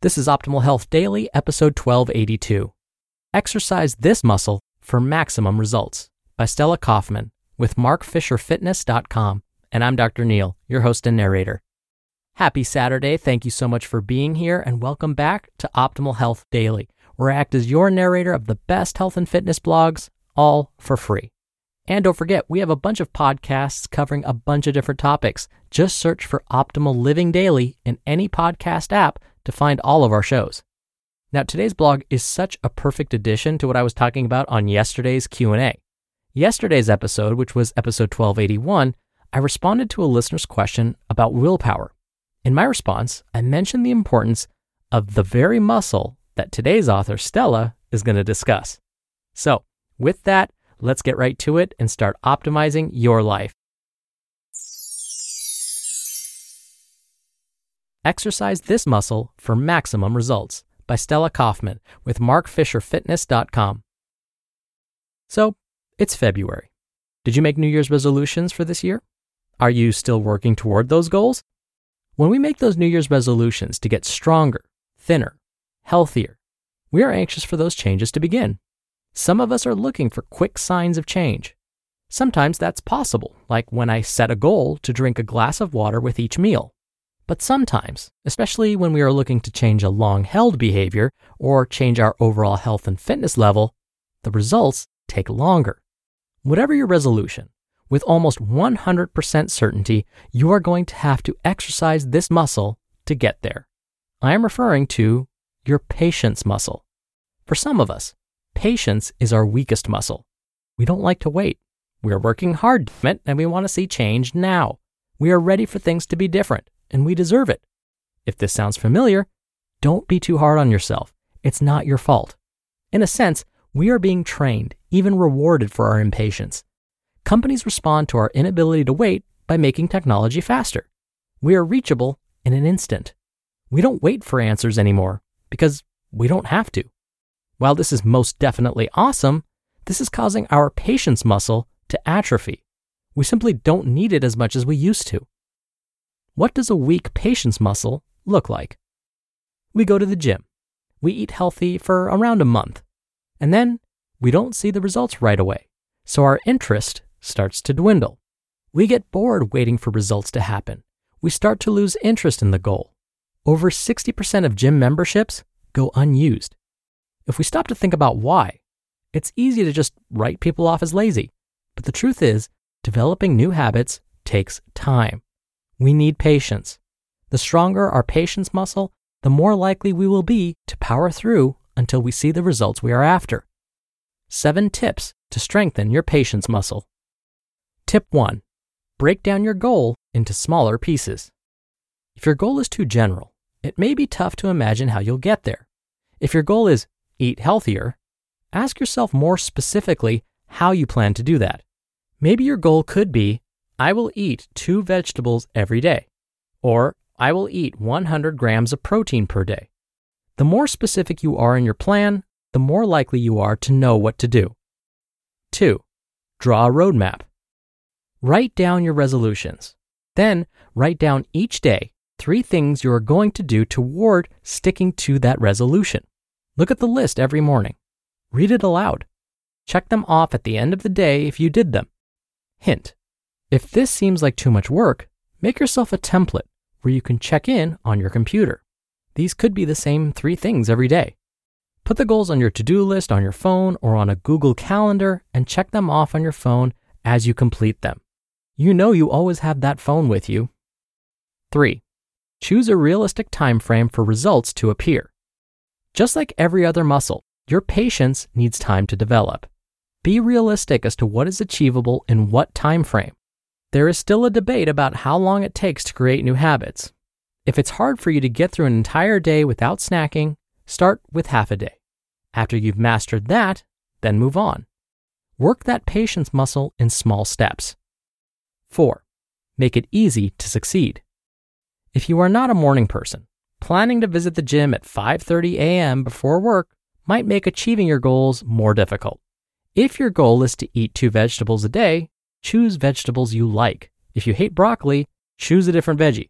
This is Optimal Health Daily, episode 1282. Exercise this muscle for maximum results by Stella Kaufman with markfisherfitness.com. And I'm Dr. Neal, your host and narrator. Happy Saturday. Thank you so much for being here and welcome back to Optimal Health Daily, where I act as your narrator of the best health and fitness blogs, all for free. And don't forget, we have a bunch of podcasts covering a bunch of different topics. Just search for Optimal Living Daily in any podcast app to find all of our shows. Now, today's blog is such a perfect addition to what I was talking about on yesterday's Q&A. Yesterday's episode, which was episode 1281, I responded to a listener's question about willpower. In my response, I mentioned the importance of the very muscle that today's author, Stella, is going to discuss. So, with that, let's get right to it and start optimizing your life. Exercise this muscle for maximum results by Stella Kaufman with markfisherfitness.com. So, it's February. Did you make New Year's resolutions for this year? Are you still working toward those goals? When we make those New Year's resolutions to get stronger, thinner, healthier, we are anxious for those changes to begin. Some of us are looking for quick signs of change. Sometimes that's possible, like when I set a goal to drink a glass of water with each meal. But sometimes, especially when we are looking to change a long held behavior or change our overall health and fitness level, the results take longer. Whatever your resolution, with almost 100% certainty, you are going to have to exercise this muscle to get there. I am referring to your patience muscle. For some of us, patience is our weakest muscle. We don't like to wait. We are working hard and we want to see change now. We are ready for things to be different and we deserve it. If this sounds familiar, don't be too hard on yourself. It's not your fault. In a sense, we are being trained, even rewarded for our impatience. Companies respond to our inability to wait by making technology faster. We are reachable in an instant. We don't wait for answers anymore because we don't have to. While this is most definitely awesome, this is causing our patience muscle to atrophy. We simply don't need it as much as we used to. What does a weak patience muscle look like? We go to the gym. We eat healthy for around a month. And then we don't see the results right away. So our interest starts to dwindle. We get bored waiting for results to happen. We start to lose interest in the goal. Over 60% of gym memberships go unused. If we stop to think about why, it's easy to just write people off as lazy. But the truth is, developing new habits takes time. We need patience. The stronger our patience muscle, the more likely we will be to power through until we see the results we are after. Seven tips to strengthen your patience muscle. Tip 1 Break down your goal into smaller pieces. If your goal is too general, it may be tough to imagine how you'll get there. If your goal is eat healthier, ask yourself more specifically how you plan to do that. Maybe your goal could be I will eat two vegetables every day, or I will eat 100 grams of protein per day. The more specific you are in your plan, the more likely you are to know what to do. 2. Draw a roadmap. Write down your resolutions. Then write down each day three things you are going to do toward sticking to that resolution. Look at the list every morning. Read it aloud. Check them off at the end of the day if you did them. Hint if this seems like too much work, make yourself a template where you can check in on your computer. These could be the same three things every day. Put the goals on your to do list on your phone or on a Google Calendar and check them off on your phone as you complete them. You know you always have that phone with you. 3. Choose a realistic time frame for results to appear. Just like every other muscle, your patience needs time to develop. Be realistic as to what is achievable in what time frame. There is still a debate about how long it takes to create new habits. If it's hard for you to get through an entire day without snacking, start with half a day. After you've mastered that, then move on. Work that patience muscle in small steps. 4. Make it easy to succeed. If you are not a morning person, planning to visit the gym at 5:30 a.m. before work might make achieving your goals more difficult. If your goal is to eat two vegetables a day, choose vegetables you like. If you hate broccoli, choose a different veggie.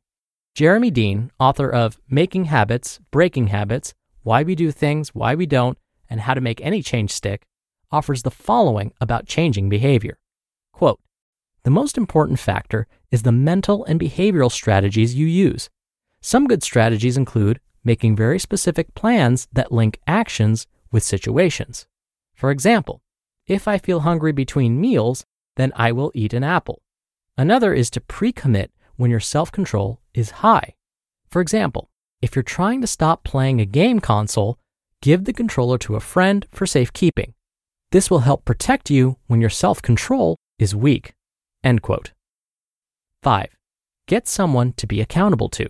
Jeremy Dean, author of Making Habits, Breaking Habits, Why We Do Things, Why We Don't, and How to Make Any Change Stick, offers the following about changing behavior. Quote, the most important factor is the mental and behavioral strategies you use. Some good strategies include making very specific plans that link actions with situations. For example, if I feel hungry between meals, then I will eat an apple. Another is to pre commit when your self control is high. For example, if you're trying to stop playing a game console, give the controller to a friend for safekeeping. This will help protect you when your self control is weak. End quote. 5. Get someone to be accountable to.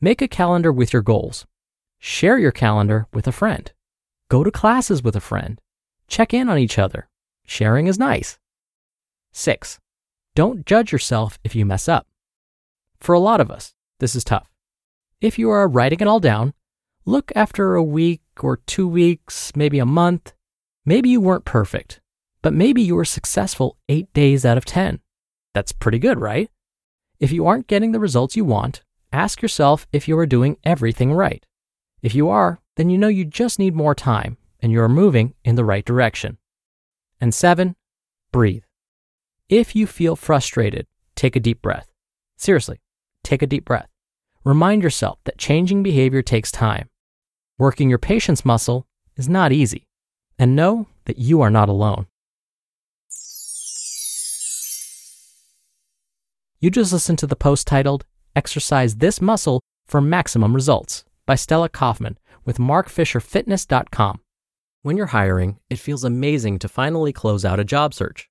Make a calendar with your goals. Share your calendar with a friend. Go to classes with a friend. Check in on each other. Sharing is nice. 6. Don't judge yourself if you mess up. For a lot of us, this is tough. If you are writing it all down, look after a week or two weeks, maybe a month. Maybe you weren't perfect, but maybe you were successful eight days out of 10. That's pretty good, right? If you aren't getting the results you want, ask yourself if you are doing everything right. If you are, then you know you just need more time and you are moving in the right direction. And seven, breathe. If you feel frustrated, take a deep breath. Seriously, take a deep breath. Remind yourself that changing behavior takes time. Working your patience muscle is not easy. And know that you are not alone. You just listened to the post titled Exercise This Muscle for Maximum Results by Stella Kaufman with markfisherfitness.com. When you're hiring, it feels amazing to finally close out a job search.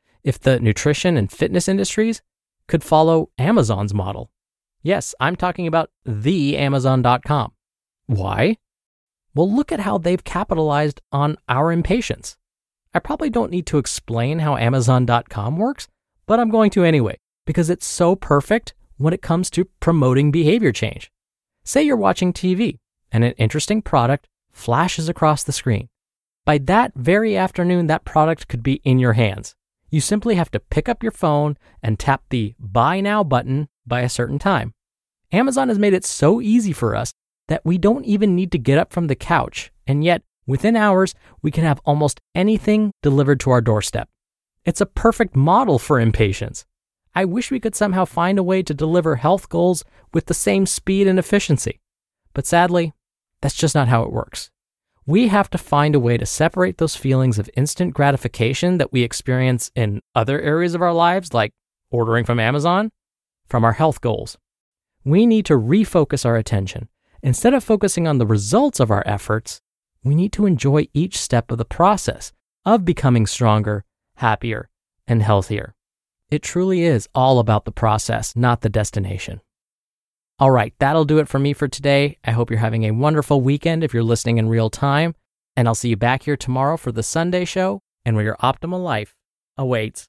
if the nutrition and fitness industries could follow Amazon's model. Yes, I'm talking about the Amazon.com. Why? Well, look at how they've capitalized on our impatience. I probably don't need to explain how Amazon.com works, but I'm going to anyway, because it's so perfect when it comes to promoting behavior change. Say you're watching TV and an interesting product flashes across the screen. By that very afternoon, that product could be in your hands. You simply have to pick up your phone and tap the Buy Now button by a certain time. Amazon has made it so easy for us that we don't even need to get up from the couch, and yet within hours, we can have almost anything delivered to our doorstep. It's a perfect model for impatience. I wish we could somehow find a way to deliver health goals with the same speed and efficiency. But sadly, that's just not how it works. We have to find a way to separate those feelings of instant gratification that we experience in other areas of our lives, like ordering from Amazon, from our health goals. We need to refocus our attention Instead of focusing on the results of our efforts, we need to enjoy each step of the process of becoming stronger, happier, and healthier. It truly is all about the process, not the destination. All right, that'll do it for me for today. I hope you're having a wonderful weekend if you're listening in real time, and I'll see you back here tomorrow for the Sunday show and where your optimal life awaits.